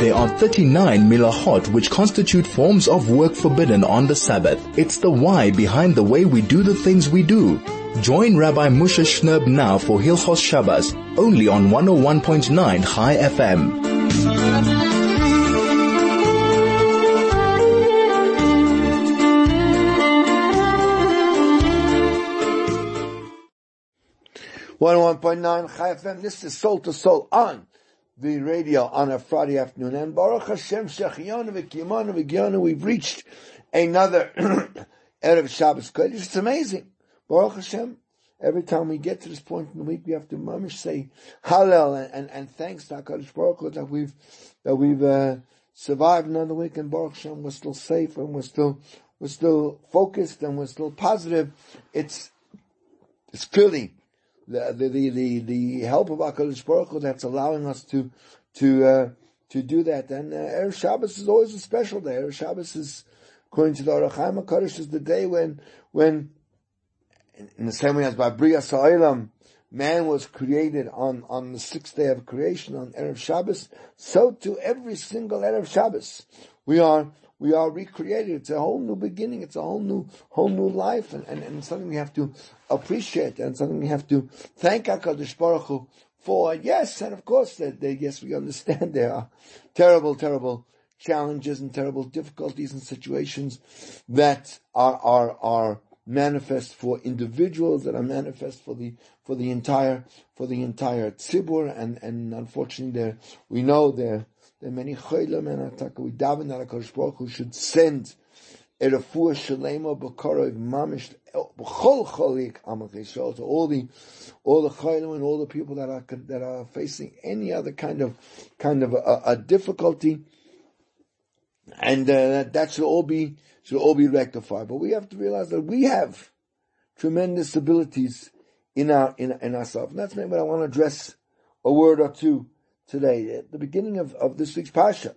There are 39 milahot which constitute forms of work forbidden on the Sabbath. It's the why behind the way we do the things we do. Join Rabbi Moshe Shnerb now for Hilchos Shabbos, only on 101.9 Chai FM. One oh one point nine Chai FM. Oh this is Soul to Soul on the radio on a Friday afternoon. And Baruch Hashem Shechiyanu v'Kiyamanu v'Giyanu. We've reached another Erev Shabbos Kodesh. It's amazing. Baruch Hashem. Every time we get to this point in the week, we have to mamish say Hallel and, and, and thanks to Hakadosh Baruch Hu that we've that we've uh, survived another week. And Baruch Hashem, we're still safe and we're still we're still focused and we're still positive. It's it's clearly the the the, the help of Hakadosh Baruch Hu that's allowing us to to uh, to do that. And uh, Erev Shabbos is always a special day. Erev Shabbos is, according to the Chaim Hakadosh, is the day when when in the same way as by Bria Sa'ilam, man was created on, on the sixth day of creation, on Erev Shabbos, so to every single Erev Shabbos. We are, we are recreated. It's a whole new beginning. It's a whole new, whole new life and, and, and something we have to appreciate and something we have to thank HaKadosh Baruch Hu for. Yes, and of course that, yes, we understand there are terrible, terrible challenges and terrible difficulties and situations that are, are, are, manifest for individuals that are manifest for the for the entire for the entire tzibur and and unfortunately there we know there there are many chaylam and ataka we daven that Hakadosh Baruch Hu should send a refuah shalema b'korov mamish b'chol cholik amal Yisrael to all the all the chaylim and all the people that are that are facing any other kind of kind of a, a difficulty and uh, that should all be should all be rectified. But we have to realize that we have tremendous abilities in our in, in ourselves. And that's maybe what I want to address a word or two today. At the beginning of, of this week's Pasha.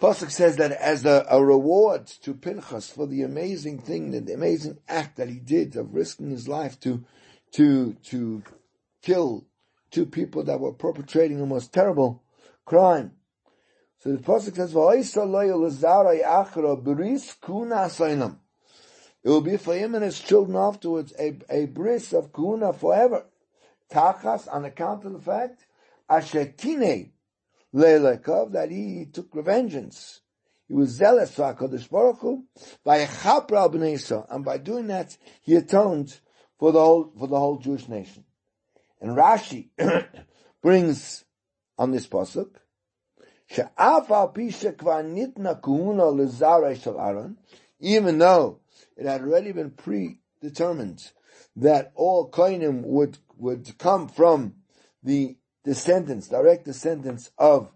Pasuk says that as a, a, reward to Pinchas for the amazing thing, the amazing act that he did of risking his life to, to, to kill two people that were perpetrating the most terrible crime. So the pasuk says, It will be for him and his children afterwards a, a bris of kuna forever. Tachas on account of the fact, ashekine leilekov, that he took revengeance. He was zealous for HaKadosh Baruch Hu, by chapra b'neisa, and by doing that, he atoned for the whole, for the whole Jewish nation. And Rashi brings on this pasuk, even though it had already been predetermined that all Koinim would, would come from the descendants, direct descendants of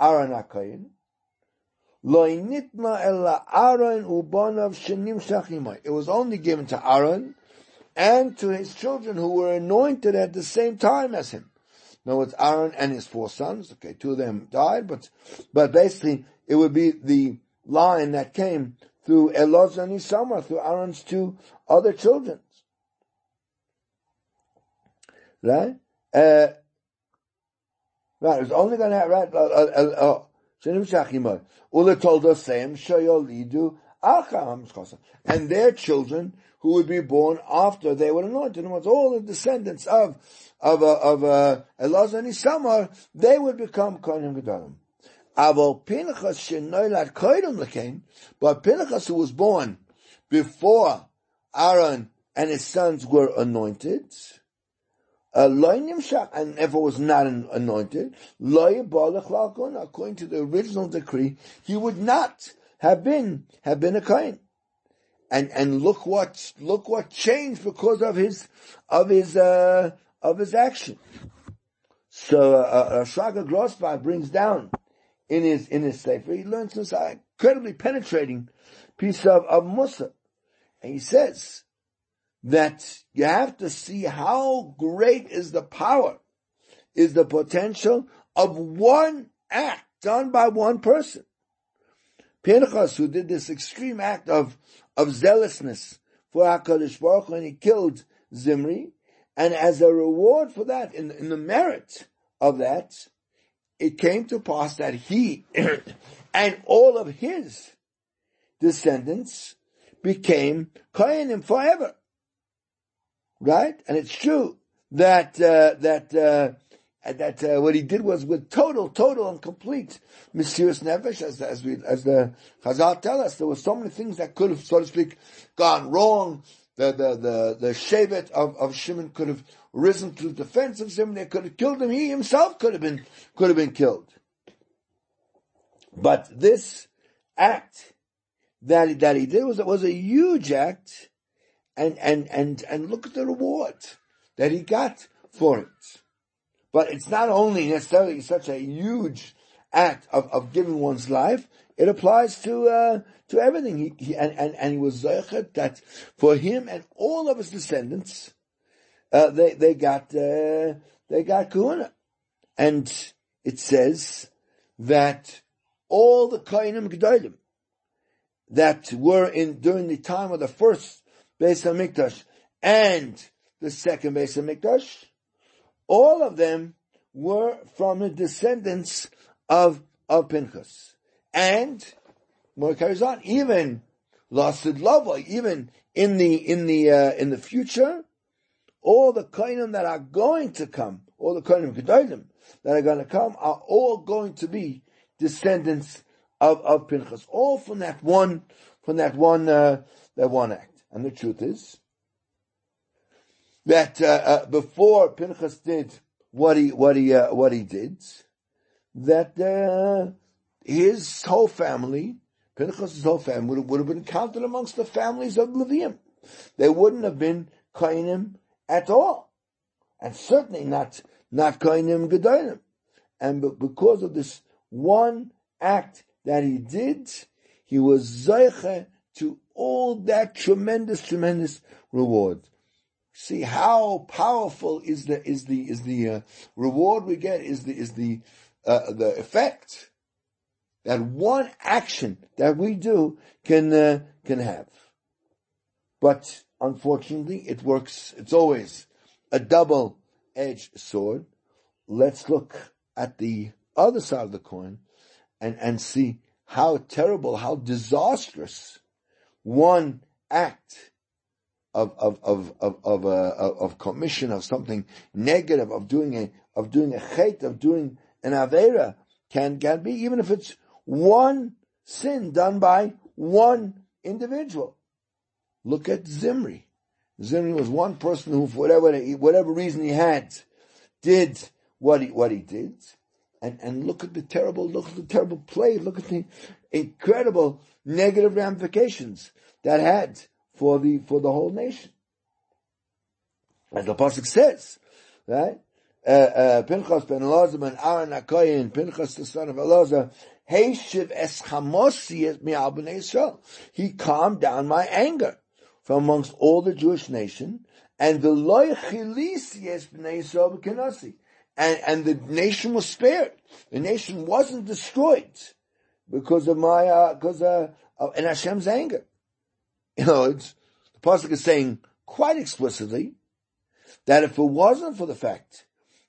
Aaron HaKoyin, it was only given to Aaron and to his children who were anointed at the same time as him. No, it's Aaron and his four sons. Okay, two of them died, but but basically it would be the line that came through Elazar and Isamar, through Aaron's two other children. Right? Uh, right, it's only going to have, right, uh, uh, uh, Ula told us, same, Shayolidu, and their children who would be born after they were anointed. And was all the descendants of of uh, of uh, Elazar and Isamar, they would become Kohanim Gedolim. Avol Pinchas shenoilad koydem lekain, but Pinchas who was born before Aaron and his sons were anointed, uh, and if it was not anointed, according to the original decree, he would not have been have been a kohen. And and look what look what changed because of his of his uh, of his action. So uh, uh, Shraga Grossbach brings down in his in his sefer. He learns this incredibly penetrating piece of of Musa, and he says that you have to see how great is the power, is the potential of one act done by one person. Pinchas, who did this extreme act of, of zealousness for HaKadosh Baruch and he killed Zimri, and as a reward for that, in, in the merit of that, it came to pass that he and all of his descendants became Kohanim forever. Right? And it's true that, uh, that, uh, that uh, what he did was with total, total and complete mesirus nefesh, as, as we, as the Chazal tell us, there were so many things that could have, so to speak, gone wrong. The, the, the, the Shevet of, of Shimon could have risen to the defense of Shimon. They could have killed him. He himself could have been, could have been killed. But this act that, that he did was, was a huge act and, and, and, and look at the reward that he got for it. But it's not only necessarily such a huge act of, of giving one's life, it applies to, uh, to everything. He, he, and, and, and he was zeichet that for him and all of his descendants, uh, they, they got, uh, they got kahuna. And it says that all the Kainim Gedolim that were in, during the time of the first Beis HaMikdash and the second Beis HaMikdash, all of them were from the descendants of, of Pinchas. And, more carries on, even Lasid Lava, even in the, in the, uh, in the future, all the Kainim that are going to come, all the Kainim Gedolim that are going to come are all going to be descendants of, of Pinchas. All from that one, from that one, uh, that one act. And the truth is, that uh, uh, before Pinchas did what he what he uh, what he did, that uh, his whole family, Pinchas' whole family, would, would have been counted amongst the families of Levium. They wouldn't have been Kainim at all, and certainly not not Kainim Gedolim. And because of this one act that he did, he was Zeiche to all that tremendous, tremendous reward. See how powerful is the is the is the uh, reward we get is the is the uh, the effect that one action that we do can uh, can have. But unfortunately, it works. It's always a double edged sword. Let's look at the other side of the coin and and see how terrible, how disastrous one act of of of of of, uh, of commission of something negative of doing a of doing a chait of doing an avera can can be even if it's one sin done by one individual. Look at Zimri. Zimri was one person who, for whatever whatever reason he had, did what he what he did, and and look at the terrible look at the terrible play. Look at the incredible negative ramifications that had for the for the whole nation. As the pasuk says, right? Uh, uh, Pinchas ben Elazar ben Aaron Akoyin, Pinchas the son of Elazar, Heishiv es chamosi es mi'al b'nei He calmed down my anger from amongst all the Jewish nation, and the loy chilisi es b'nei b'kenasi. And, and the nation was spared. The nation wasn't destroyed because of my, uh, because, uh, of, in Hashem's anger. You know, it's, the Pasuk is saying quite explicitly that if it wasn't for the fact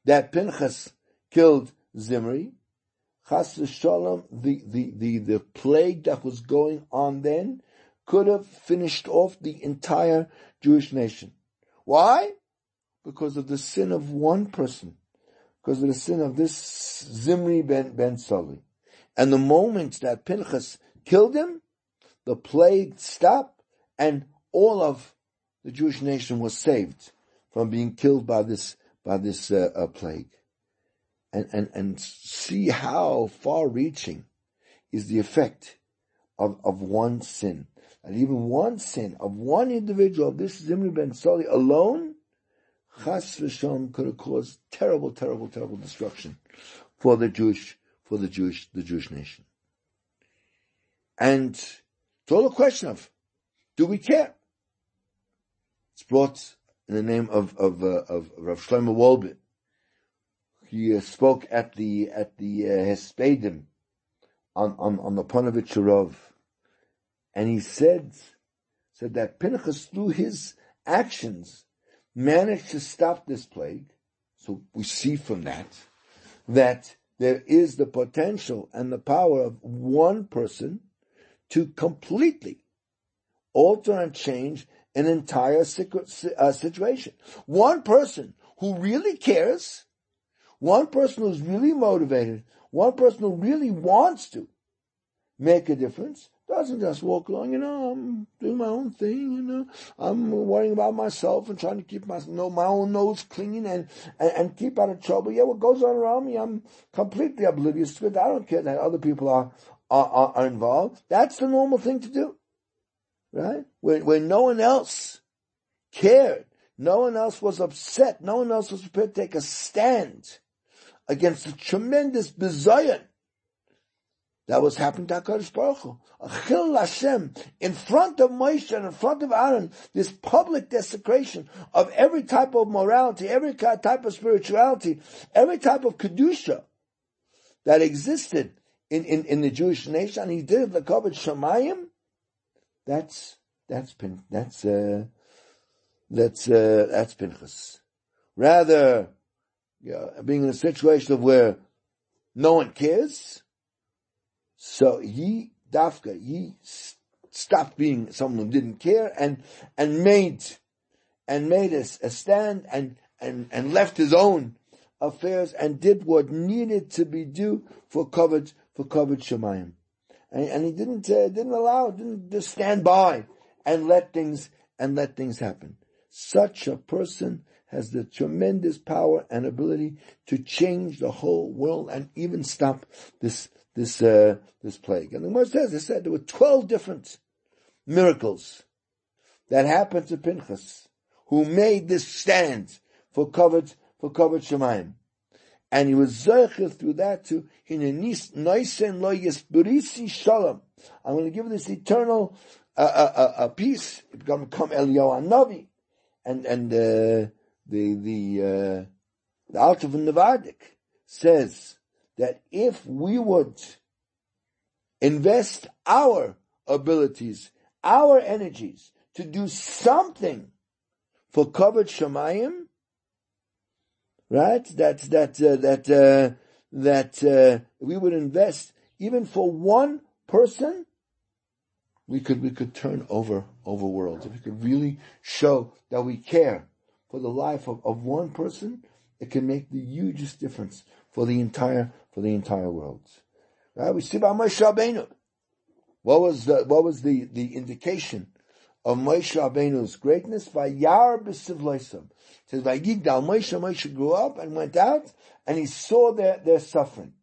that Pinchas killed Zimri, Chas v'shalom, the, the, the, the plague that was going on then could have finished off the entire Jewish nation. Why? Because of the sin of one person. Because of the sin of this Zimri ben, ben Sali. And the moment that Pinchas killed him, the plague stopped and all of the Jewish nation was saved from being killed by this by this uh, uh, plague. And, and and see how far-reaching is the effect of of one sin, and even one sin of one individual, this Zimri ben Sali alone, Chas v'sham could have caused terrible, terrible, terrible destruction for the Jewish for the Jewish the Jewish nation. And it's all a question of do we care? It's brought in the name of of uh, of Rav Shlomo Wolbe. He uh, spoke at the at the uh, Hespedim on on on the Ponevezher Rov, and he said said that Pinchas through his actions managed to stop this plague. So we see from that that there is the potential and the power of one person to completely alter and change an entire uh, situation. One person who really cares, one person who's really motivated, one person who really wants to make a difference, doesn't just walk along, you know, I'm doing my own thing, you know, I'm worrying about myself and trying to keep my, know, my own nose clean and, and, and, keep out of trouble. Yeah, what goes on around me, I'm completely oblivious to it. I don't care that other people are, are, are involved. That's the normal thing to do. Right? When, when no one else cared, no one else was upset, no one else was prepared to take a stand against the tremendous bizayon that was happening to HaKadosh Baruch Hu. Achil Hashem, in front of Moshe and in front of Aaron, this public desecration of every type of morality, every type of spirituality, every type of Kedusha that existed in, in, in the Jewish nation, and he did the kavod Shemayim, that's, that's, that's, uh, that's, uh, that's Pinchas. Rather, being in a situation of where no one cares, so he, Dafka, he stopped being someone who didn't care and, and made, and made a, a stand and, and, and left his own affairs and did what needed to be due for kavod, for kavod Shemayim. And, and he didn't, uh, didn't allow, didn't just stand by and let things, and let things happen. Such a person has the tremendous power and ability to change the whole world and even stop this this uh, this plague. And the Gemara says, it said there were twelve different miracles that happened to Pinchas, who made this stand for kavod for kavod Shemaim. And he was zecher through that to noisen lo yisburisi shalom. I'm going to give this eternal uh, uh, uh, uh peace. It's going to become Eliyahu Navi, and and uh, the the uh, the Alter of Novardok says that if we would invest our abilities, our energies to do something for kavod Shemayim, right? That that uh, that uh, that uh, we would invest even for one person, we could we could turn over over worlds. If we could really show that we care for the life of, of one person, it can make the hugest difference for the entire for the entire world. Right? We see about Moshe Rabbeinu. What was the what was the, the indication of Moshe Rabbeinu's greatness? Vayar b'sivloisam. It says by Vayigdal Moshe Moshe grew up and went out and he saw their, their suffering.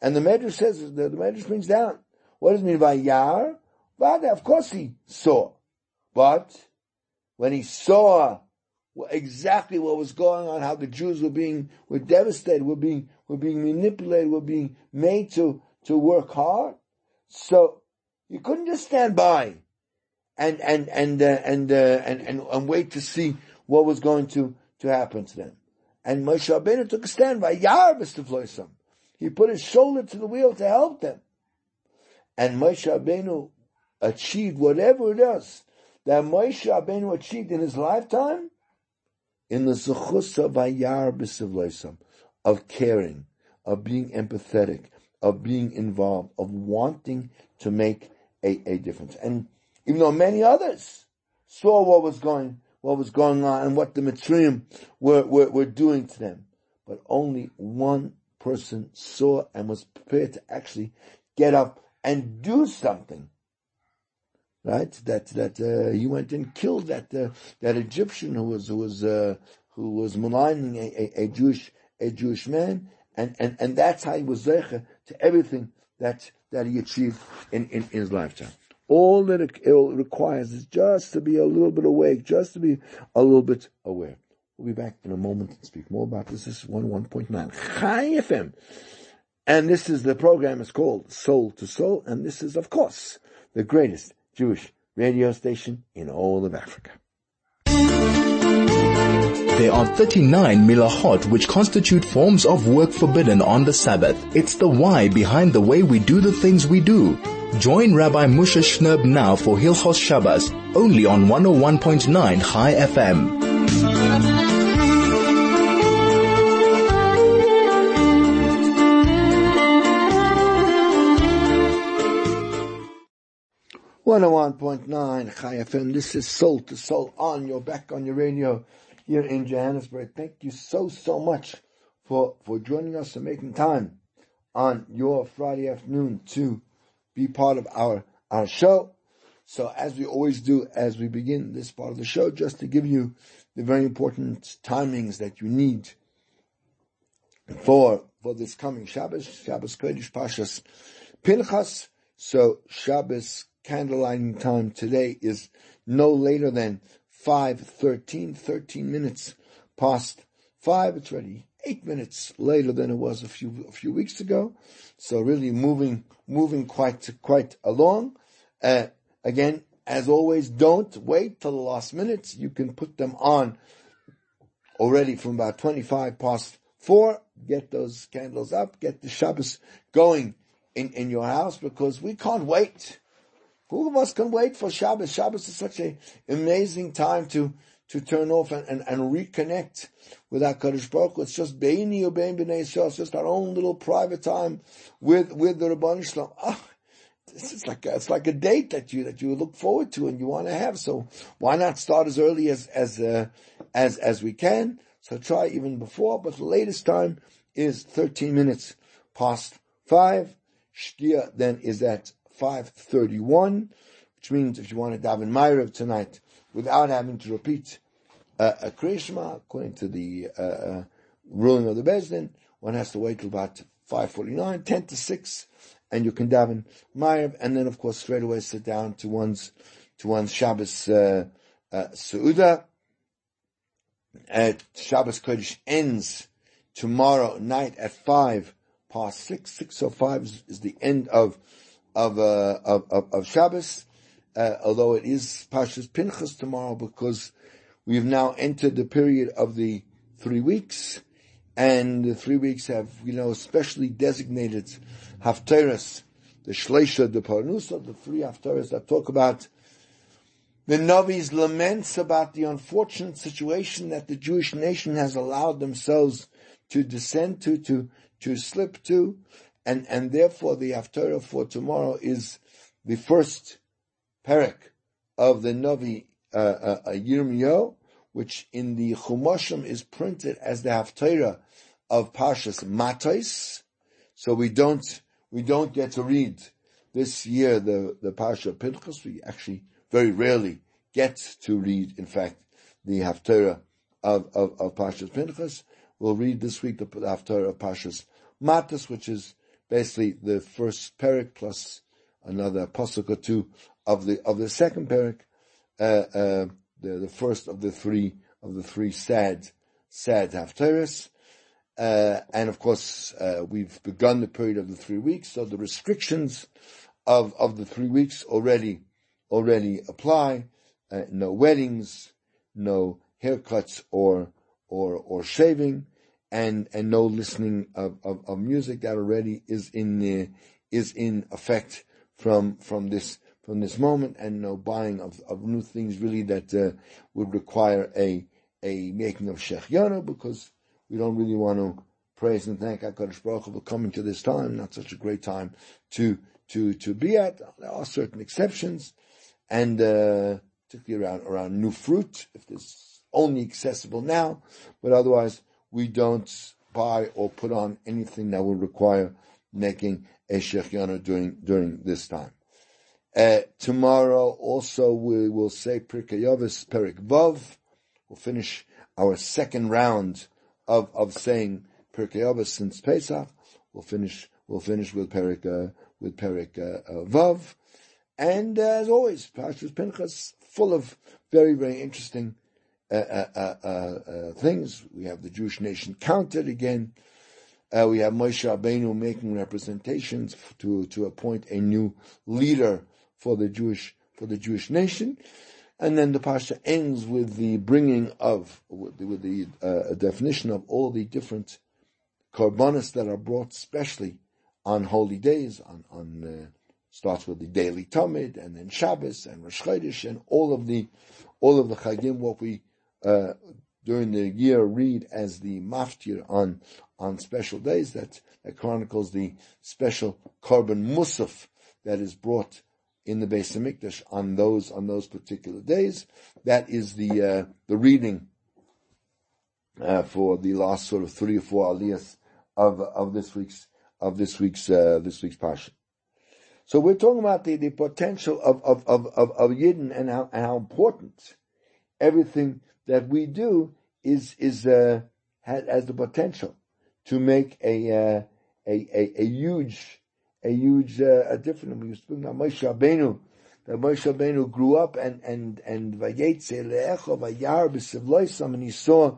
And the Medrash says the, the Medrash brings down. What does it mean Vayar? But of course he saw. But when he saw exactly what was going on, how the Jews were being, were devastated, were being, were being manipulated, were being made to, to work hard. So you couldn't just stand by and, and, and, uh, and, uh, and, and, and, wait to see what was going to, to happen to them. And Moshe Rabbeinu took a stand by Yar He put his shoulder to the wheel to help them. And Moshe Rabbeinu achieved whatever it is that Moshe Rabbeinu achieved in his lifetime in the Zechusa Vayar B'Sivloisam, of caring, of being empathetic, of being involved, of wanting to make a, a difference. And even though many others saw what was going, what was going on and what the Mitzrayim were, were, were doing to them, but only one person saw and was prepared to actually get up and do something right? That that uh, he went and killed that uh, that Egyptian who was who was uh, who was maligning a, a, a, Jewish a Jewish man, and and and that's how he was zecher to everything that that he achieved in, in, in his lifetime. All that it, it requires is just to be a little bit awake, just to be a little bit aware. We'll be back in a moment and speak more about this. This is one one point nine Chai FM. And this is the program is called Soul to Soul, and this is, of course, the greatest Jewish radio station in all of Africa. There are 39 milahot which constitute forms of work forbidden on the Sabbath. It's the why behind the way we do the things we do. Join Rabbi Moshe Shnerb now for Hilchos Shabbos, only on 101.9 Chai FM. One hundred one point nine Chai FM. Oh this is Soul to Soul on your back on your radio here in Johannesburg. Thank you so, so much for, for joining us and making time on your Friday afternoon to be part of our, our show. So as we always do as we begin this part of the show, just to give you the very important timings that you need for, for this coming Shabbos, Shabbos Kodesh Pashas Pinchas. So Shabbos candlelighting time today is no later than 5.13, 13 minutes past 5. It's already 8 minutes later than it was a few, a few weeks ago. So really moving, moving quite, quite along. Uh, again, as always, don't wait till the last minutes. You can put them on already from about 25 past 4. Get those candles up, get the Shabbos going in, in your house because we can't wait. Who of us can wait for Shabbos? Shabbos is such an amazing time to, to turn off and, and, and reconnect with our Kaddish Baruch It's just Beini or Bein Yisrael. It's just our own little private time with, with the Rabban Shalom. Ah, it's like a, it's like a date that you that you look forward to and you want to have. So why not start as early as as uh, as as we can? So try even before, but the latest time is 13 minutes past five. Shkia then is at 531, which means if you want to daven Ma'ariv tonight without having to repeat uh, a Krishma, according to the uh, uh, ruling of the Bezdin, one has to wait till about 549, 10 to 6, and you can daven Ma'ariv, and then of course straight away sit down to one's, to one's Shabbos, uh, uh, Shabbos Kodesh ends tomorrow night at 5 past 6, 6.05 is, is the end of of, uh, of, of, of Shabbos, uh, although it is Pashas Pinchas tomorrow because we have now entered the period of the three weeks, and the three weeks have, you know, specially designated Haftarahs, the Shleisha, the Parnusa, the three Haftarahs that talk about the Navi's laments about the unfortunate situation that the Jewish nation has allowed themselves to descend to, to, to slip to, and and therefore the Haftarah for tomorrow is the first parak of the Navi uh, uh, uh, which in the Chumashim is printed as the Haftarah of Pashas Matais. So we don't we don't get to read this year the the Pasha Pinchas. We actually very rarely get to read, in fact, the Haftarah of of, of Pashas Pinchas. We'll read this week the, Haftarah of Pashas Matas, which is basically the first parak plus another pasuk or two of the of the second parak, uh, uh, the the first of the three of the three sad sad haftarahs. Uh, and of course, uh, we've begun the period of the three weeks, so the restrictions of, of the three weeks already, already apply. Uh, no weddings, no haircuts or, or, or shaving, and and no listening of, of, of music that already is in the, is in effect from from this from this moment, and no buying of, of new things really that uh, would require a a making of shechianu because we don't really want to praise and thank Hakadosh Baruch Hu for coming to this time. Not such a great time to to to be at. There are certain exceptions, and uh, particularly around around new fruit, if it's only accessible now, but otherwise we don't buy or put on anything that would require making a shechianu during during this time. Uh, tomorrow also we will say Pirkei Avos Perik Vav. We'll finish our second round of, of saying Pirkei Avos since Pesach. We'll finish we'll finish with Perik uh, with Perik uh, uh, Vav, and uh, as always, Parshas Pinchas full of very very interesting uh uh, uh, uh, uh, things. We have the Jewish nation counted again. we have Moshe Rabbeinu making representations to to appoint a new leader for the Jewish for the Jewish nation, and then the pasha ends with the bringing of with the, with the definition of all the different korbanos that are brought, specially on holy days. On on starts with the daily Tamid, and then Shabbos and Rosh Chodesh, and all of the all of the Chagim, what we uh, during the year read as the maftir on on special days that, that chronicles the special carbon musaf that is brought in the Beis Hamikdash on those on those particular days. That is the uh, the reading uh, for the last sort of three or four aliyahs of of this week's of this week's uh, this week's parsha. So we're talking about the, the potential of of of of, of Yidden and how and how important everything that we do is is uh, has, the potential to make a uh, a, a, a huge a huge uh, a different. We were speaking about Moshe Rabbeinu. That Moshe Rabbeinu grew up and and and vayetze leecho vayar b'sivloisam, and he saw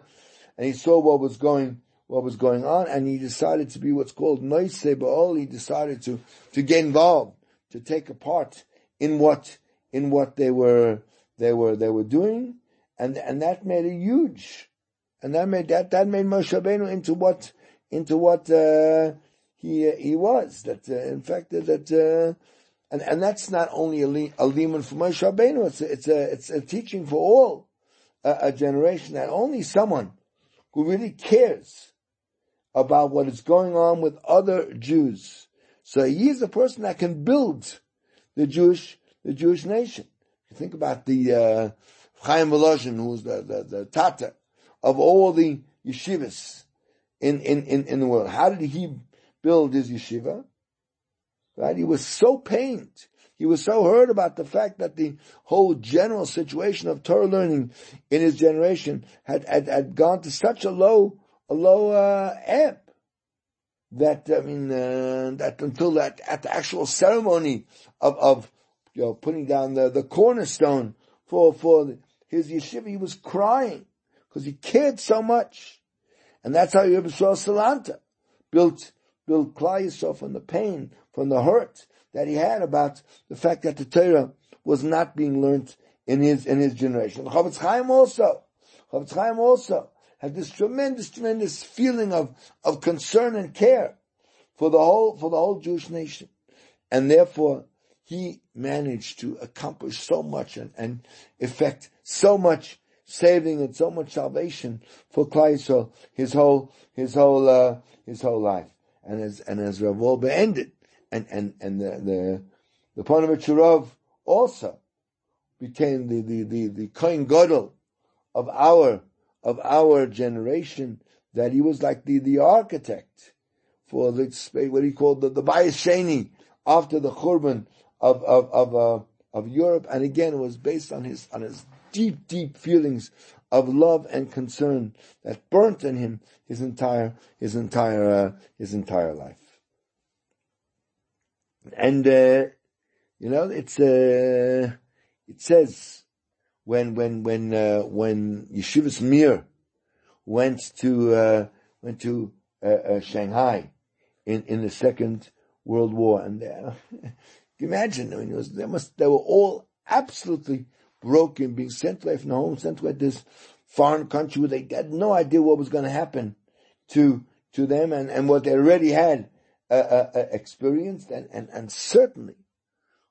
and he saw what was going what was going on, and he decided to be what's called noise ba'ol. He decided to to get involved, to take a part in what in what they were they were they were doing, and and that made a huge, and that made that that made Moshe Rabbeinu into what into what uh, he he was. That uh, in fact that, uh, and and that's not only a, le- a lemon for Moshe Rabbeinu. It's a, it's a it's a teaching for all a, a generation that only someone who really cares about what is going on with other Jews. So he's a person that can build the Jewish the Jewish nation. You think about the uh, Chaim Volozhin, who's the, the, the tata of all the yeshivas in, in, in, in the world. How did he build his yeshiva? Right? He was so pained. He was so hurt about the fact that the whole general situation of Torah learning in his generation had, had, had gone to such a low, a low, uh, ebb that, I mean, uh, that until that, at the actual ceremony of, of, you know, putting down the, the cornerstone for, for his yeshiva, he was crying because he cared so much. And that's how Rebbe saw Salanta built, built Yisrael from the pain, from the hurt that he had about the fact that the Torah was not being learned in his, in his generation. Chofetz Chaim also, Chofetz Chaim also had this tremendous, tremendous feeling of, of concern and care for the whole, for the whole Jewish nation. And therefore, he managed to accomplish so much and, and effect so much saving and so much salvation for Yisrael his whole his whole uh, his whole life. And as and as Rav ended, and and and the the the Ponevezher also became the the the the Kohen Gadol of our of our generation. That he was like the the architect for the what he called the the Bayis Sheni after the Churban of of of uh, of Europe, and again it was based on his on his deep, deep feelings of love and concern that burnt in him his entire, his entire, uh, his entire life. And, uh, you know, it's, uh, it says when, when, when, uh, when Yeshivas Mir went to, uh, went to, uh, uh, Shanghai in, in the Second World War, and, uh, imagine, I mean, was, they must, they were all absolutely broken, being sent away from home, sent away to this foreign country where they had no idea what was going to happen to to them and, and what they already had uh, uh, uh, experienced, and, and, and certainly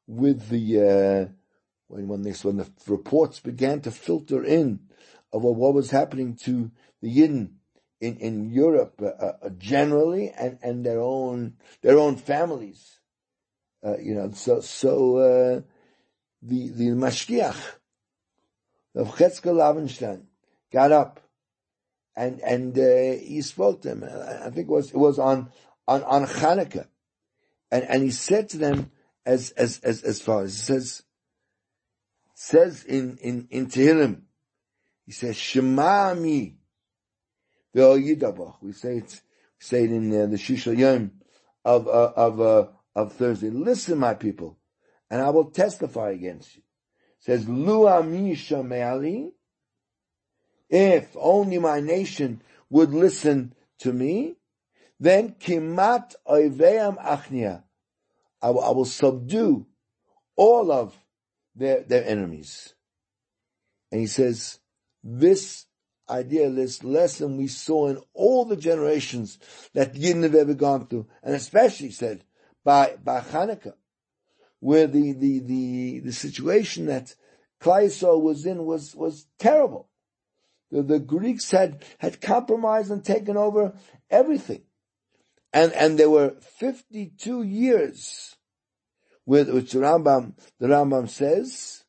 with the uh, when when this when the reports began to filter in of what was happening to the Yidden in in Europe uh, uh, generally and and their own their own families, you know, so so the the mashgiach Rav Chetzkel Levenstein got up and and uh, he spoke to them. I think it was it was on on on Hanukkah, and and he said to them as as as as far as he says says in in in Tehillim, he says Shema mi We say it say it in uh, the Shishal Yom of uh, of uh, of Thursday. Listen, my people, and I will testify against you says, Lu Amisha Me'ali, if only my nation would listen to me, then Kimat Oiveam Achnia, I will, I will subdue all of their, their enemies. And he says, this idea, this lesson we saw in all the generations that Yidden have ever gone through, and especially said by, by Hanukkah, where the, the, the, the situation that Klal was in was, was terrible. The, the Greeks had, had compromised and taken over everything. And, and there were 52 years with which the Rambam, the Rambam says,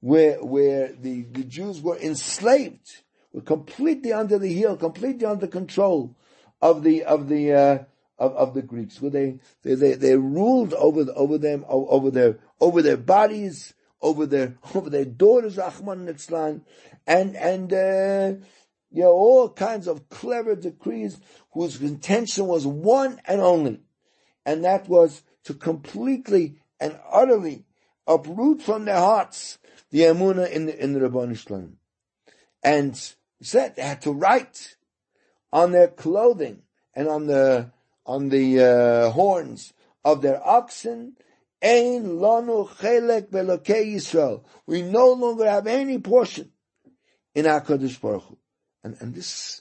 where, where the, the Jews were enslaved, were completely under the heel, completely under control of the, of the, uh, of, of the Greeks, where they, they, they, they ruled over, over them, over their, over their bodies, over their, over their daughters, Achman and and, and, uh, know, all kinds of clever decrees whose intention was one and only, and that was to completely and utterly uproot from their hearts the Amuna in the, in the Rabban. And said they had to write on their clothing and on the, on the, uh, horns of their oxen, Ein lanu chelek belokei Yisrael. We no longer have any portion in HaKadosh Baruch Hu. And, and this,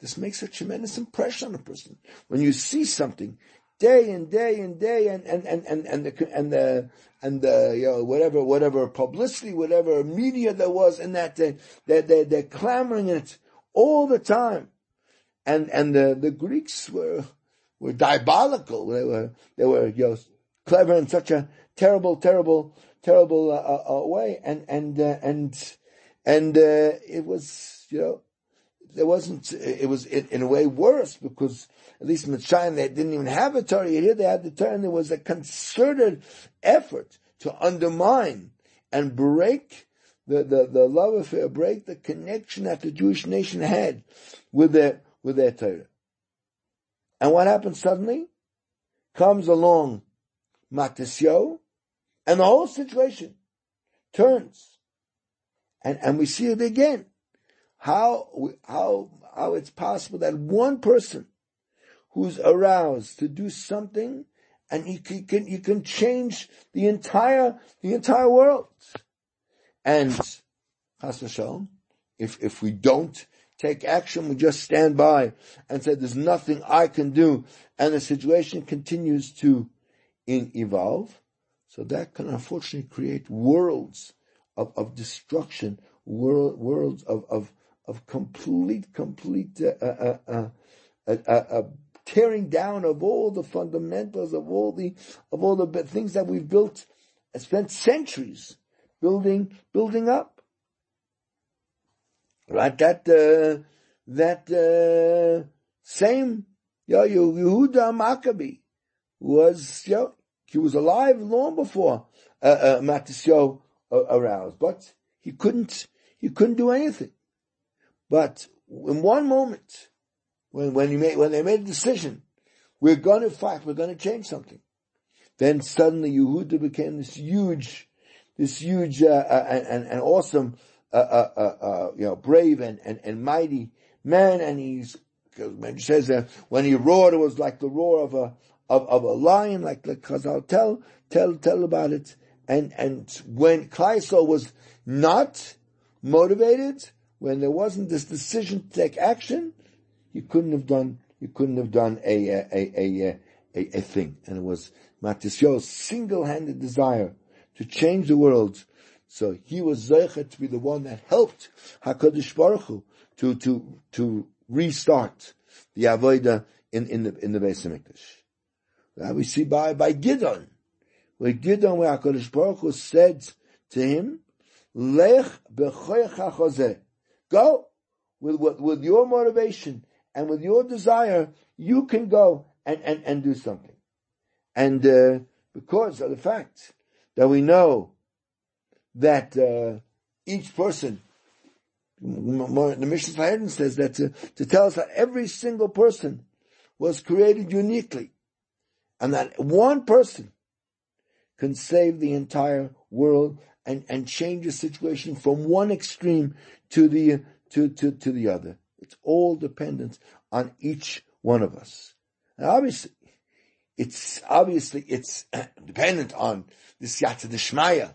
this makes a tremendous impression on a person. When you see something day and day and day and, and, and, and, and the, and the, and the, you know, whatever, whatever publicity, whatever media there was in that, they, they, they, they're clamoring it all the time. And, and the, the Greeks were, were diabolical. They were, they were, you know, clever in such a terrible, terrible, terrible uh, uh, uh way. And, and, uh, and, and, uh, it was, you know, there wasn't, it was in, in, a way worse because at least in China they didn't even have a Torah. Here they had the Torah and there was a concerted effort to undermine and break the, the, the love affair, break the connection that the Jewish nation had with their, with their Torah. And what happens suddenly? Comes along Matisyo, and the whole situation turns. And, and we see it again how, how, how it's possible that one person who's aroused to do something and he can, can, you can change the entire, the entire world. And, if, if we don't take action, we just stand by and say there's nothing I can do, and the situation continues to evolve, so that can unfortunately create worlds of, of destruction, world, worlds of, of, of complete, complete uh uh uh, uh, uh, uh, tearing down of all the fundamentals of all the of all the things that we've built, spent centuries building building up. Right, that that same Yehuda Maccabee was you know, he was alive long before uh, uh, aroused, but he couldn't he couldn't do anything. But in one moment, when, when, he made, when they made a decision, we're going to fight, we're going to change something. Then suddenly Yehuda became this huge, this huge uh, uh, and, and awesome, uh, uh, uh, uh, you know, brave and, and, and mighty man, and he's when he says that when he roared, it was like the roar of a of, of a lion, like like Chazal tell tell tell about it. And and when Klaiso was not motivated, when there wasn't this decision to take action, you couldn't have done you couldn't have done a a a a, a, thing. And it was Matisyo's single-handed desire to change the world. So he was Zeicha to be the one that helped Hakadosh Baruch Hu to to to restart the avodah in in the in the Beis Hamikdash. That we see by by Gidon, where Gidon, where Hakadosh Baruch Hu said to him, "Lech bechoycha Go with, with, with your motivation and with your desire, you can go and, and, and do something. And uh, because of the fact that we know that uh, each person, the Mishnah Hayden says that to, to tell us that every single person was created uniquely, and that one person can save the entire world and, and change the situation from one extreme to the, to, to, to the other. It's all dependent on each one of us. And obviously, it's, obviously, it's dependent on this Yatza Deshmaya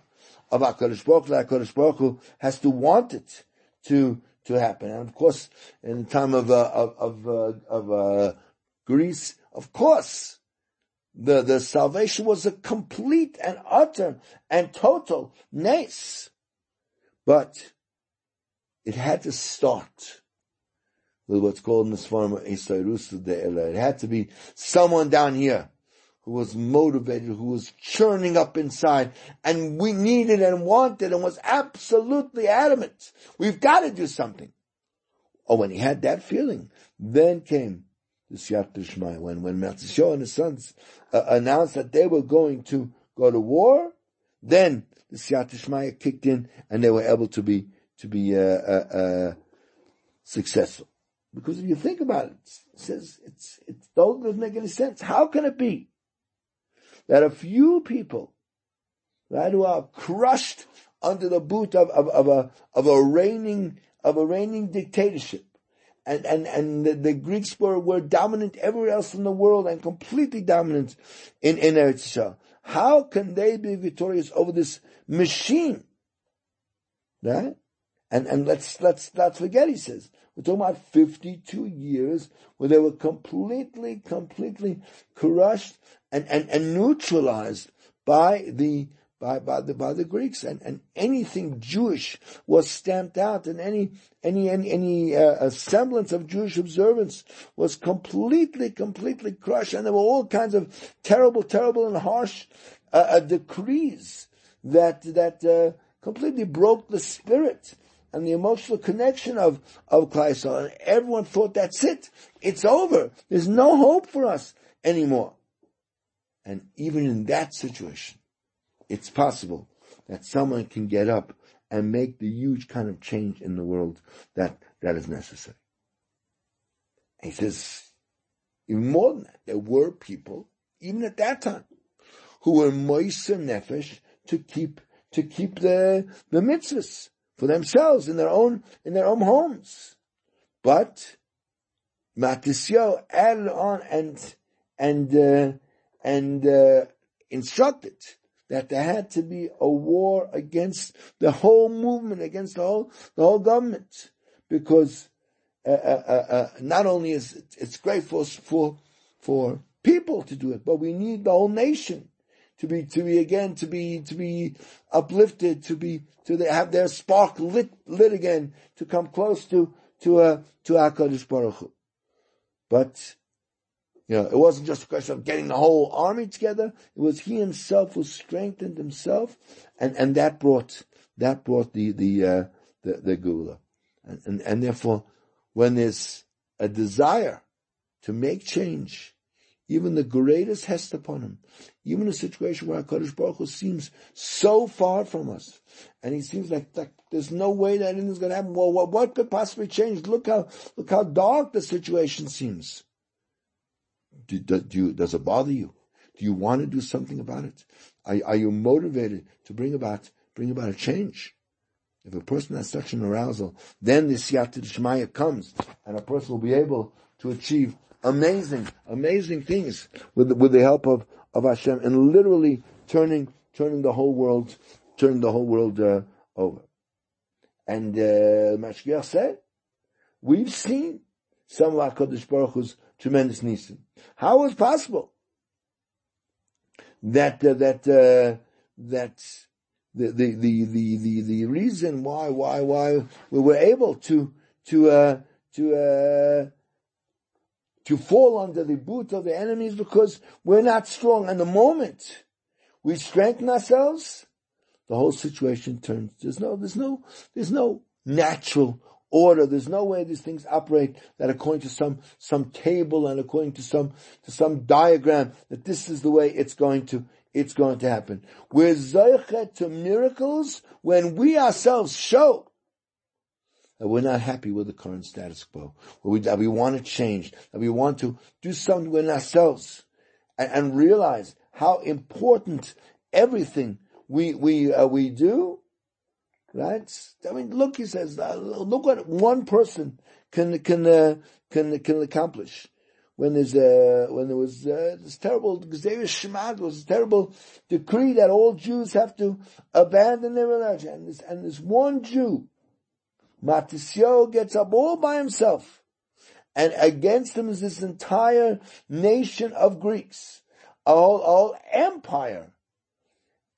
of HaKadosh Baruch Hu. HaKadosh Baruch Hu has to want it to, to happen. And of course, in the time of, uh, of, of, uh, of uh, Greece, of course, the, the salvation was a complete and utter and total nace. But it had to start with what's called in this form Isairus It had to be someone down here who was motivated, who was churning up inside, and we needed and wanted and was absolutely adamant. We've got to do something. Oh, when he had that feeling, then came the Siyat Shmai, when, when Matisyahu and his sons uh, announced that they were going to go to war, then the Siyat Shmai kicked in and they were able to be, to be, uh, uh, uh successful. Because if you think about it, it says it's it doesn't make any sense. How can it be that a few people, right, who are crushed under the boot of, of, of a of a reigning of a reigning dictatorship, and and and the, the, Greeks were were dominant everywhere else in the world and completely dominant in in Eretz Yisrael. How can they be victorious over this machine? Right? And and let's let's not forget, he says, we're talking about 52 years where they were completely, completely crushed and, and, and neutralized by the by, by the by the Greeks and, and anything Jewish was stamped out and any any any, any uh, semblance of Jewish observance was completely completely crushed and there were all kinds of terrible terrible and harsh uh, uh, decrees that that uh, completely broke the spirit and the emotional connection of, of Klal Yisrael. And everyone thought that's it. It's over. There's no hope for us anymore. And even in that situation, it's possible that someone can get up and make the huge kind of change in the world that, that is necessary. And he says, even more than that, there were people, even at that time, who were moiser nefesh to keep, to keep the, the mitzvahs for themselves in their own in their own homes. But Matisyo added on and and uh, and uh, instructed that there had to be a war against the whole movement, against the whole the whole government, because uh, uh, uh, uh not only is it, it's great for for for people to do it, but we need the whole nation to be to be again to be to be uplifted to be to have their spark lit lit again to come close to to uh, to Hakadosh Baruch Hu. But you know, it wasn't just a question of getting the whole army together. It was he himself who strengthened himself, and and that brought that brought the the uh, the, the geula, and, and and therefore, when there's a desire to make change, even the greatest hest upon him, even a situation where HaKadosh Baruch Hu seems so far from us, and he seems like, like there's no way that anything's going to happen. Well, what, what could possibly change? Look how look how dark the situation seems. Do, do, do you, does it bother you? Do you want to do something about it? Are, are you motivated to bring about bring about a change? If a person has such an arousal, then the Siyat Shmaya comes, and a person will be able to achieve amazing, amazing things with, with the help of, of Hashem and literally turning, turning the whole world, turning the whole world, uh, over. And, uh, Mashgiach said, we've seen some of HaKadosh Baruch Hu's tremendous nisim. How is possible that, uh, that, uh, that, the, the, the, the, the, the reason why, why, why we were able to, to, uh, to, uh, to fall under the boot of the enemies because we're not strong. And the moment we strengthen ourselves, the whole situation turns. There's no, there's no, there's no natural order. There's no way these things operate that according to some, some table and according to some, to some diagram that this is the way it's going to, it's going to happen. We're zeichet to miracles when we ourselves show that we're not happy with the current status quo, we, that we want to change, that we want to do something with ourselves, and, and realize how important everything we we uh, we do. Right? I mean, look, he says, uh, look what one person can can uh, can can accomplish. When there's uh, when there was uh, this terrible Shemad was a terrible decree that all Jews have to abandon their religion, and this, and this one Jew Matisyo gets up all by himself. And against him is this entire nation of Greeks, a whole, whole empire.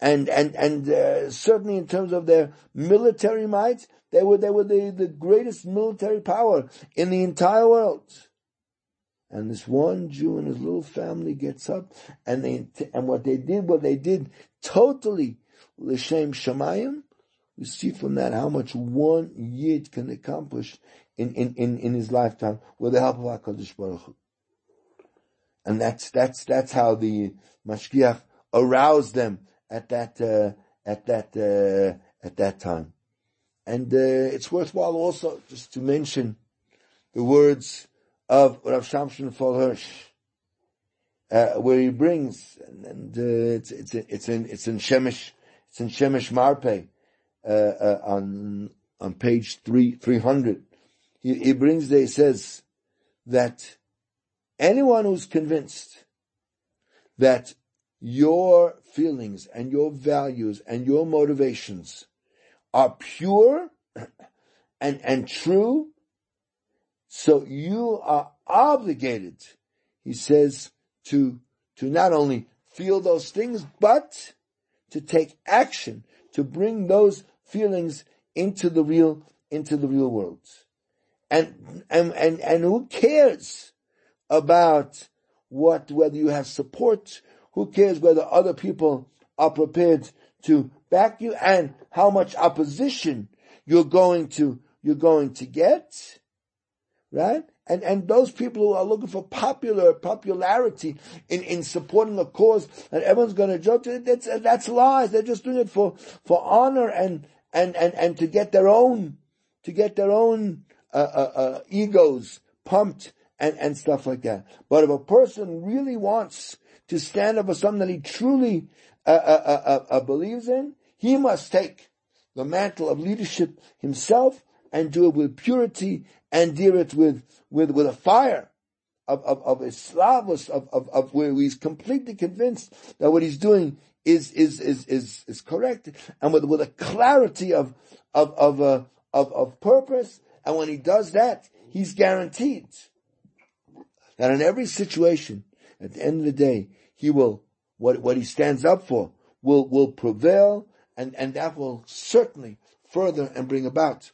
And, and, and, uh, certainly in terms of their military might, they were, they were the, the greatest military power in the entire world. And this one Jew and his little family gets up and they, and what they did, what they did totally l'shem shamayim. We see from that how much one yid can accomplish in, in, in, in his lifetime with the help of HaKadosh Baruch Hu. And that's, that's, that's how the Mashgiach aroused them at that, uh, at that, uh, at that time. And, uh, it's worthwhile also just to mention the words of Rav Shamshon Hirsch, uh, where he brings, and, and uh, it's, it's, it's in, it's in Shemesh, it's in Shemesh Marpe, on, on page three, 300. He, he brings there, he says that anyone who's convinced that your feelings and your values and your motivations are pure and, and true, so you are obligated, he says, to, to not only feel those things, but to take action to bring those feelings into the real, into the real world. And, and, and, and who cares about what, whether you have support, who cares whether other people are prepared to back you and how much opposition you're going to, you're going to get, right? And, and those people who are looking for popular, popularity in, in supporting a cause and everyone's going to judge, that's, that's lies. They're just doing it for, for honor and, and, and, and to get their own, to get their own, uh, uh, uh, egos pumped and, and stuff like that. But if a person really wants to stand up for something that he truly uh, uh, uh, believes in, he must take the mantle of leadership himself and do it with purity and do it with, with, with a fire of, of, of hislahavus, of, of, of where he's completely convinced that what he's doing is, is, is, is, is correct and with, with a clarity of, of, of, uh, of, of purpose. And when he does that, he's guaranteed that in every situation, at the end of the day, he will, what, what he stands up for will, will prevail and, and that will certainly further and bring about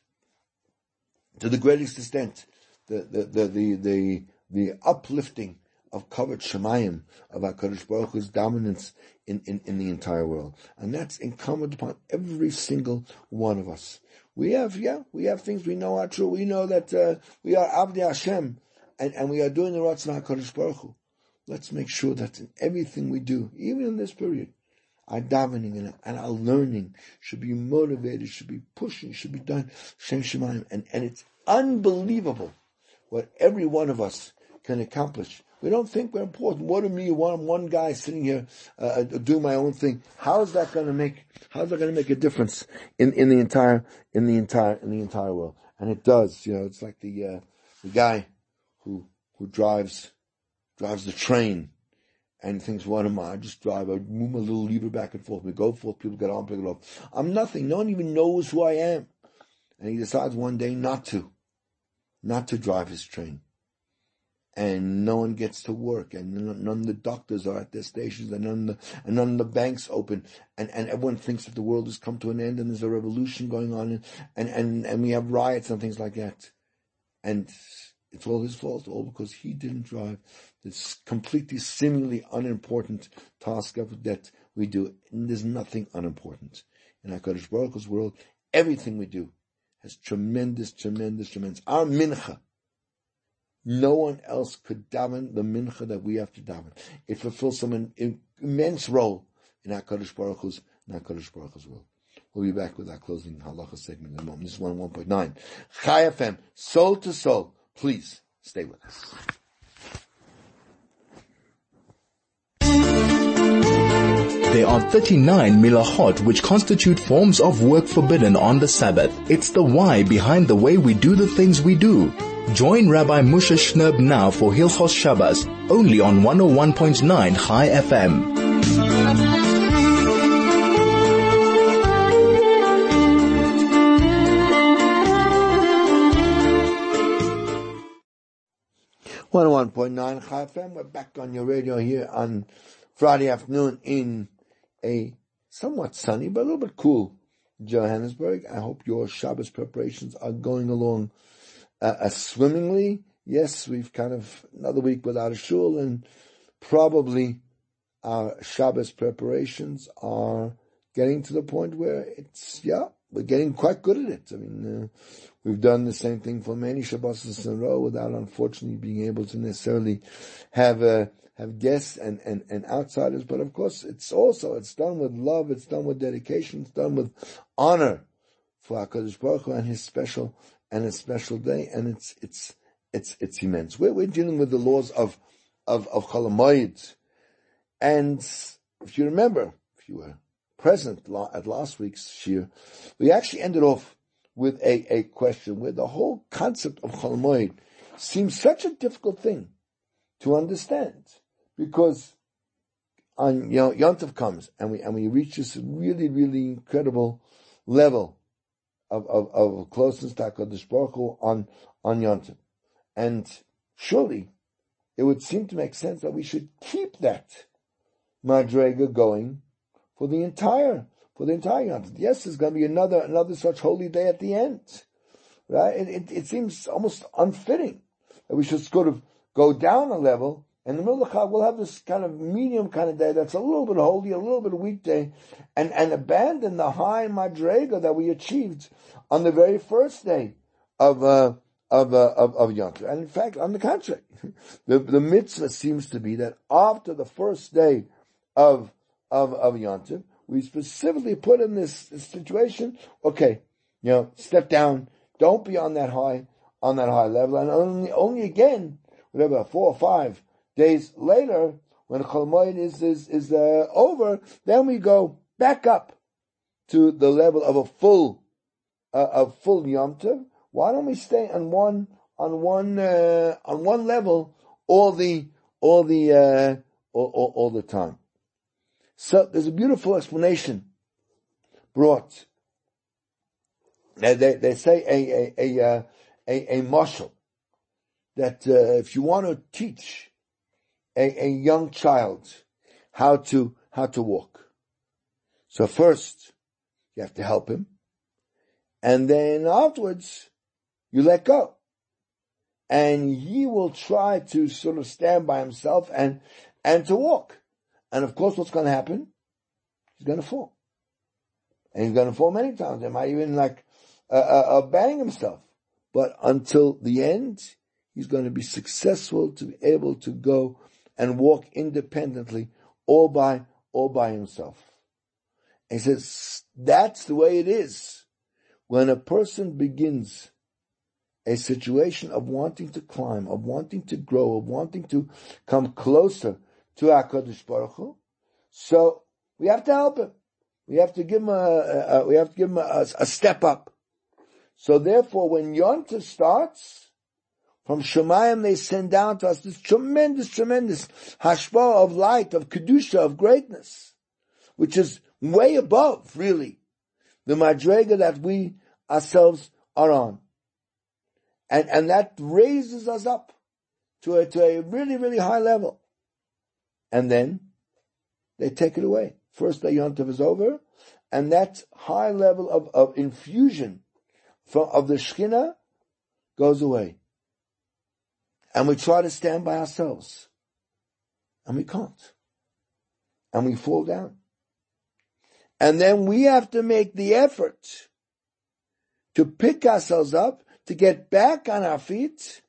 to the greatest extent the, the, the, the, the, the uplifting of kavod Shemayim, of HaKadosh Baruch Hu's dominance in, in, in the entire world. And that's incumbent upon every single one of us. We have, yeah, we have things we know are true. We know that uh, we are Abdi Hashem, and, and we are doing the Ratzon HaKadosh Baruch Hu. Let's make sure that in everything we do, even in this period, our davening and, and our learning should be motivated, should be pushing, should be done. Shem Shemayim. And, and it's unbelievable what every one of us can accomplish. We don't think we're important. What are me, one, one guy sitting here, uh, uh doing my own thing? How is that going to make, how is that going to make a difference in, in the entire, in the entire, in the entire world? And it does, you know, it's like the, uh, the guy who, who drives, drives the train and thinks, what am I? I just drive, I move my little lever back and forth. We go forth, people get on, pick it up. I'm nothing. No one even knows who I am. And he decides one day not to, not to drive his train. And no one gets to work, and none of the doctors are at their stations, and none of the, and none of the banks open, and, and everyone thinks that the world has come to an end, and there's a revolution going on, and, and, and we have riots and things like that. And it's all his fault, all because he didn't drive this completely seemingly unimportant task of that we do. And there's nothing unimportant. In HaKadosh Baruch Hu's world, everything we do has tremendous, tremendous, tremendous. Our mincha, no one else could daven the mincha that we have to daven. It fulfills some immense role in HaKadosh Baruch Hu's, in HaKadosh Baruch Hu's world. We'll be back with our closing halacha segment in a moment. This is one 1.9. Chai FM, soul to soul. Please stay with us. There are 39 melachot which constitute forms of work forbidden on the Sabbath. It's the why behind the way we do the things we do. Join Rabbi Moshe Shnerb now for Hilchos Shabbos, only on 101.9 Chai FM. 101.9 FM. We're back on your radio here on Friday afternoon in a somewhat sunny but a little bit cool Johannesburg. I hope your Shabbos preparations are going along uh, as swimmingly. yes, we've kind of another week without a shul, and probably our Shabbos preparations are getting to the point where it's yeah, we're getting quite good at it. I mean, uh, we've done the same thing for many Shabbos in a row without, unfortunately, being able to necessarily have uh, have guests and, and, and outsiders. But of course, it's also it's done with love, it's done with dedication, it's done with honor for Hakadosh Baruch Hu and His special and His special day, and it's it's it's it's immense. We're, we're dealing with the laws of of of Cholamoid, and if you remember, if you were present at last week's shiur, we actually ended off with a, a question where the whole concept of Cholamoid seems such a difficult thing to understand because on you know Yontif comes and we and we reach this really really incredible level of, of, of closeness to HaKadosh Baruch Hu on, on Yontif. And surely it would seem to make sense that we should keep that Madrega going for the entire, for the entire Yontif. Yes, there's going to be another, another such holy day at the end. Right? It, it, it seems almost unfitting that we should sort of go down a level and the middle of Chag, we'll have this kind of medium kind of day that's a little bit holy, a little bit weekday, and, and abandon the high madrega that we achieved on the very first day of, uh, of, uh, of, of Yom Kippur. And in fact, on the contrary, the, the mitzvah seems to be that after the first day of, of, of Yom Kippur, we specifically put in this, situation, okay, you know, step down, don't be on that high, on that high level, and only, only again, whatever, four or five, days later, when Chol is, is, is uh, over, then we go back up to the level of a full, uh, of full Yom Tov. Why don't we stay on one, on one, uh, on one level all the, all the, uh, all, all, all, the time? So there's a beautiful explanation brought. They, they, say a, a, a, uh, a, a mashal that uh, if you want to teach a, a young child how to, how to walk. So first, you have to help him. And then afterwards, you let go. And he will try to sort of stand by himself and, and to walk. And of course, what's going to happen? He's going to fall. And he's going to fall many times. He might even like, uh, uh, uh, bang himself. But until the end, he's going to be successful to be able to go and walk independently all by, all by himself. And he says, that's the way it is. When a person begins a situation of wanting to climb, of wanting to grow, of wanting to come closer to HaKadosh Baruch Hu, so we have to help him. We have to give him a, a, a we have to give him a, a, step up. So therefore, when Yontif starts, from Shemayim they send down to us this tremendous, tremendous hashpah of light, of kedusha, of greatness, which is way above, really, the madrega that we ourselves are on. And, and that raises us up to a, to a really, really high level. And then they take it away. First the Yontav is over, and that high level of, of infusion from, of the Shekhinah goes away and we try to stand by ourselves. And we can't. And we fall down. And then we have to make the effort to pick ourselves up, to get back on our feet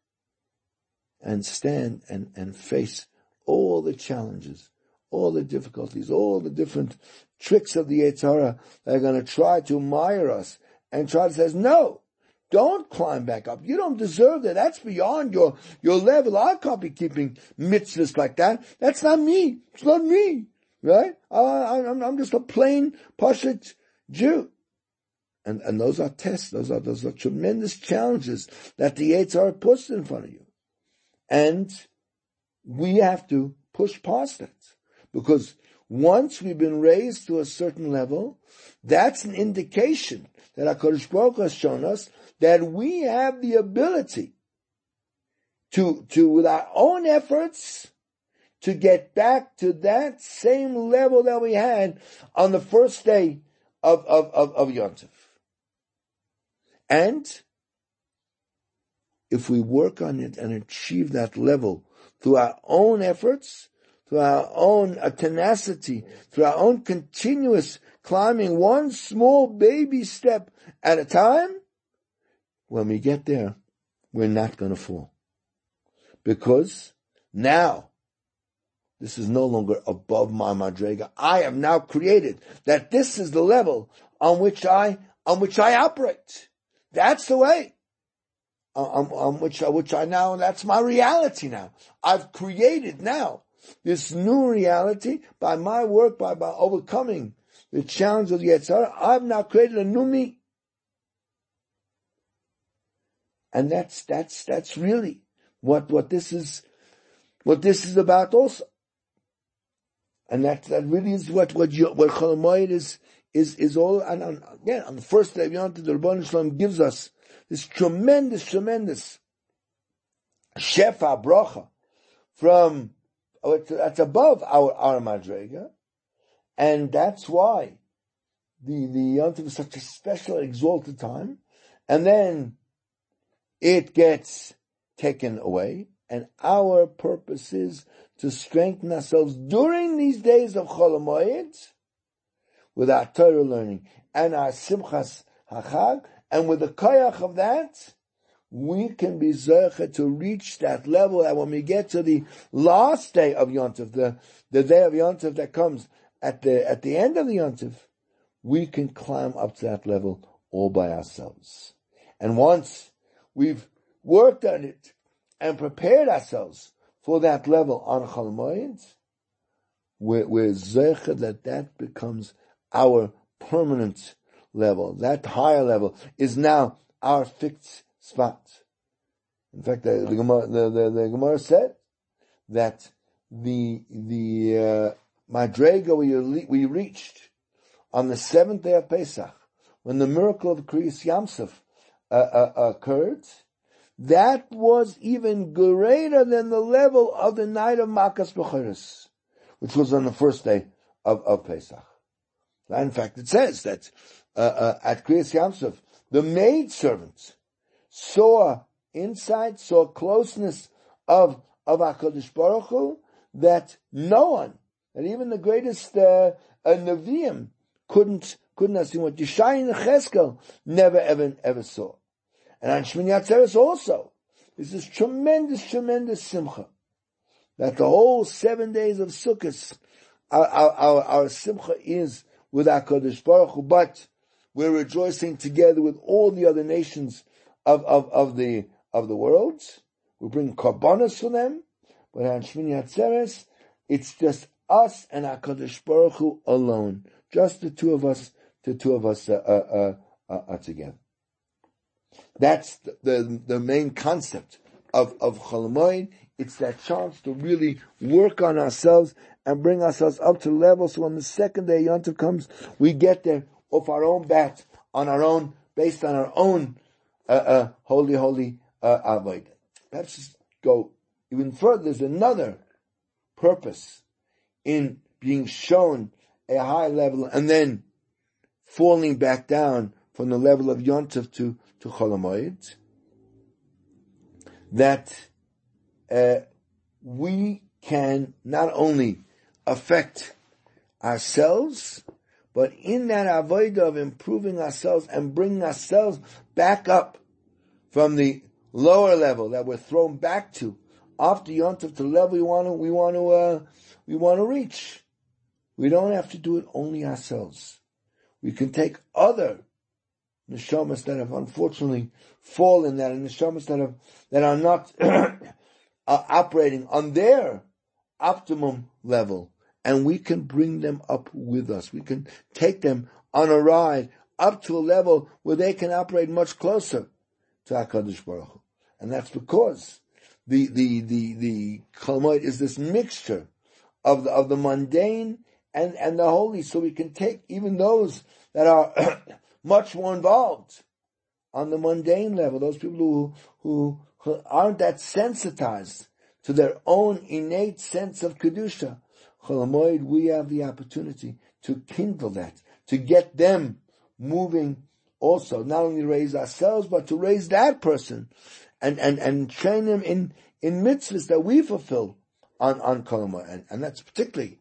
and stand and, and face all the challenges, all the difficulties, all the different tricks of the Yetzer Hara that are going to try to mire us and try to no, don't climb back up. You don't deserve that. That's beyond your, your level. I can't be keeping mitzvahs like that. That's not me. It's not me. Right? I, am I'm just a plain Pashut Jew. And, and those are tests. Those are, those are tremendous challenges that the Yetzer Hara puts in front of you. And we have to push past that. Because once we've been raised to a certain level, that's an indication that HaKadosh Baruch has shown us that we have the ability to, to, with our own efforts, to get back to that same level that we had on the first day of, of, of, of Yontif. And if we work on it and achieve that level through our own efforts, through our own tenacity, through our own continuous climbing one small baby step at a time, when we get there, we're not going to fall. Because now, this is no longer above my madrega. I am now created that this is the level on which I, on which I operate. That's the way. On, on which, uh, which I now, that's my reality now. I've created now this new reality by my work, by, by overcoming the challenge of the Yetzer Hara. I've now created a new me. And that's, that's, that's really what, what this is, what this is about also. And that, that really is what, what, you, what Cholamoid is, is, is all, and on, again, on the first day of Yom the Ribbono Shel Olam gives us this tremendous, tremendous shefa bracha from, oh, that's above our, our madrega. And that's why the, the Yom is such a special, exalted time. And then it gets taken away. And our purpose is to strengthen ourselves during these days of Cholamoyed with our Torah learning and our Simchas Hachag, and with the koyach of that, we can be zeichet to reach that level that when we get to the last day of Yontif, the, the day of Yontif that comes at the, at the end of the Yontif, we can climb up to that level all by ourselves. And once we've worked on it and prepared ourselves for that level on Cholamoid, we're, we're zeichet that that becomes our permanent level. That higher level is now our fixed spot. In fact, the, the, the, the, the Gemara said that the the uh, Madrega we, we reached on the seventh day of Pesach, when the miracle of Kriyas Yamsuf uh, uh, occurred, that was even greater than the level of the night of Makas Bechoros, which was on the first day of, of Pesach. In fact, it says that uh, uh, at Kriyas Yamsuf, the maid servants saw insight, saw closeness of of Hakadosh Baruch Hu that no one, and even the greatest uh, uh, Nevi'im, couldn't couldn't have seen what Yeshai and Cheskel never ever ever saw. And on Shmini Atzeres also, This is tremendous, tremendous simcha that the whole seven days of Sukkot, our, our, our, simcha is with HaKadosh Baruch Hu, but we're rejoicing together with all the other nations of, of, of the, of the world. We bring korbanos for them, but on Shmini Atzeres, it's just us and HaKadosh Baruch Hu alone. Just the two of us, the two of us uh, uh, uh, uh together. That's the, the, the, main concept of, of Cholamoid. It's that chance to really work on ourselves and bring ourselves up to the level so when the second day Yontif comes, we get there off our own bat, on our own, based on our own uh, uh, holy, holy uh, avoda. Let's just go even further. There's another purpose in being shown a high level and then falling back down from the level of Yontif to, to Cholamoid, that uh, we can not only affect ourselves, but in that avoda of improving ourselves and bringing ourselves back up from the lower level that we're thrown back to after Yontif to the level we want to we want to uh, we want to reach. We don't have to do it only ourselves. We can take other neshamas that have unfortunately fallen, that are neshamas that have that are not are operating on their optimum level, and we can bring them up with us. We can take them on a ride up to a level where they can operate much closer to Hakadosh Baruch Hu. and that's because the the the the Cholamoid is this mixture of the of the mundane and, and the holy, so we can take even those that are much more involved on the mundane level, those people who, who, who aren't that sensitized to their own innate sense of Kedusha. Cholamoid, we have the opportunity to kindle that, to get them moving also, not only raise ourselves, but to raise that person and, and, and train them in, in mitzvahs that we fulfill on, on Cholamoid. And, and that's particularly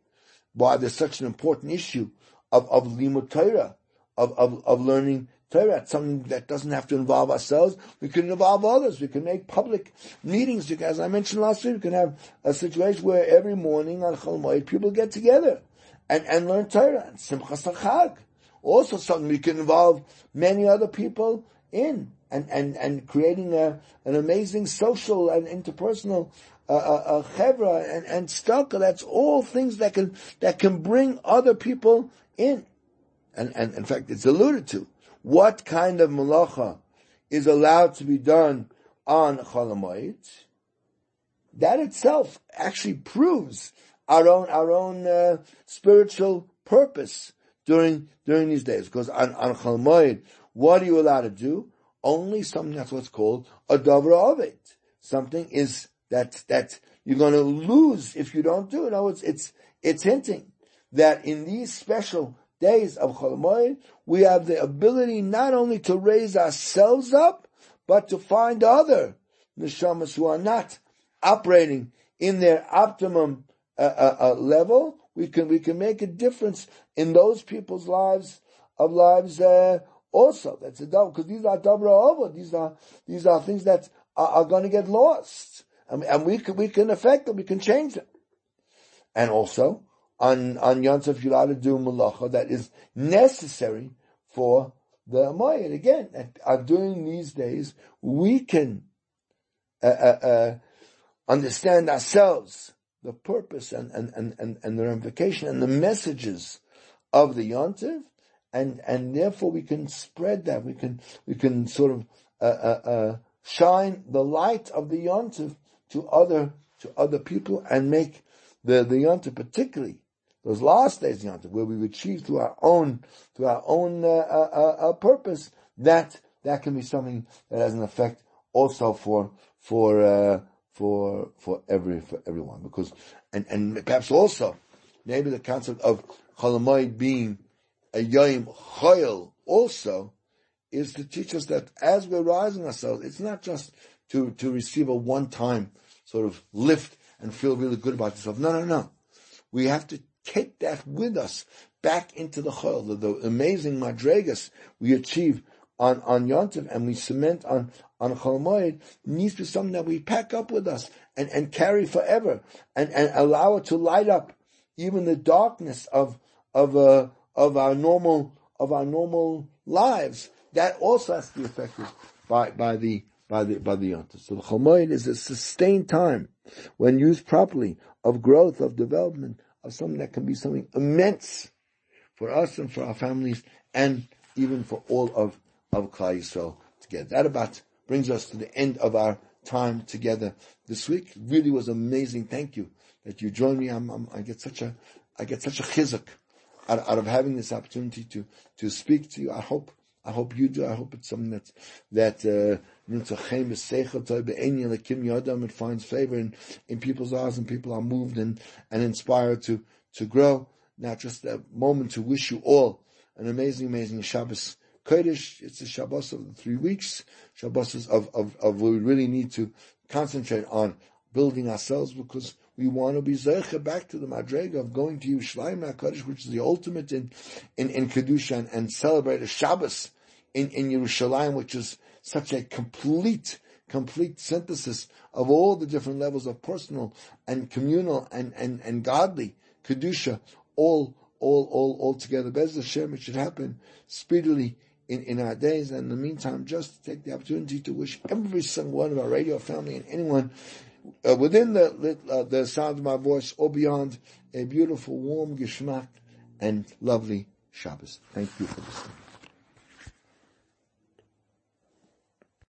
why there's such an important issue of, of limud Torah, of, of, of learning Torah. Something that doesn't have to involve ourselves. We can involve others. We can make public meetings. As I mentioned last week, we can have a situation where every morning on Chol people get together and, and learn Torah. And Simchas Chag. Also something we can involve many other people in and, and, and creating a, an amazing social and interpersonal uh, uh, uh, chevra and, and stalker. That's all things that can, that can bring other people in. And, and in fact, it's alluded to. What kind of malacha is allowed to be done on Cholamoid? That itself actually proves our own, our own, uh, spiritual purpose during, during these days. Because on, on what are you allowed to do? Only something that's what's called a davar ha'aved. Something is that, that you're going to lose if you don't do it. No, it's, it's, it's hinting that in these special days of Chol we have the ability not only to raise ourselves up, but to find other neshamas who are not operating in their optimum uh, uh, uh, level. We can we can make a difference in those people's lives of lives uh, also. That's a double because these are double over. These are these are things that are, are going to get lost, and, and, we can we can affect them. We can change them, and also on on Yontif you're allowed to do malacha that is necessary for the Amayat. Again, at, during these days, we can uh, uh, uh, understand ourselves the purpose and, and, and, and, and the ramification and the messages of the Yontif, and and therefore we can spread that. We can we can sort of uh, uh, uh, shine the light of the Yontif to other to other people and make the the Yontif particularly those last days Yontif, where we've achieved through our own, through our own uh, uh, uh, uh, purpose, that that can be something that has an effect also for for uh, for for every for everyone. Because and and perhaps also maybe the concept of Cholamoid being a Yom Choyel also is to teach us that as we're rising ourselves, it's not just to to receive a one time sort of lift and feel really good about yourself. No, no, no. We have to take that with us back into the chol, the, the amazing madregas we achieve on, on Yontif and we cement on, on Chol needs to be something that we pack up with us and, and carry forever and, and allow it to light up even the darkness of, of, uh, of our normal, of our normal lives. That also has to be affected by, by the, by the, by the Yontif. So the Chol is a sustained time when used properly of growth, of development, of something that can be something immense for us and for our families and even for all of, of Klal Yisrael together. That about brings us to the end of our time together this week. Really was amazing. Thank you that you joined me. I'm, I'm, i get such a, I get such a chizuk out, out, of having this opportunity to, to speak to you. I hope, I hope you do. I hope it's something that, that, uh, it finds favor in, in people's eyes and people are moved and, and inspired to, to grow. Now just a moment to wish you all an amazing, amazing Shabbos Kodesh. It's the Shabbos of the three weeks. Shabbos of, of, of we really need to concentrate on building ourselves because we want to be zeche back to the madrega of going to Yerushalayim HaKadosh, which is the ultimate in, in, in Kedusha and, and celebrate a Shabbos in, in Yerushalayim, which is such a complete, complete synthesis of all the different levels of personal and communal and, and, and godly kedusha, all, all, all, all together. Bez Hashem, it should happen speedily in, in our days. And in the meantime, just to take the opportunity to wish every single one of our radio family and anyone uh, within the, uh, the sound of my voice or beyond a beautiful, warm, geschmack and lovely Shabbos. Thank you for listening.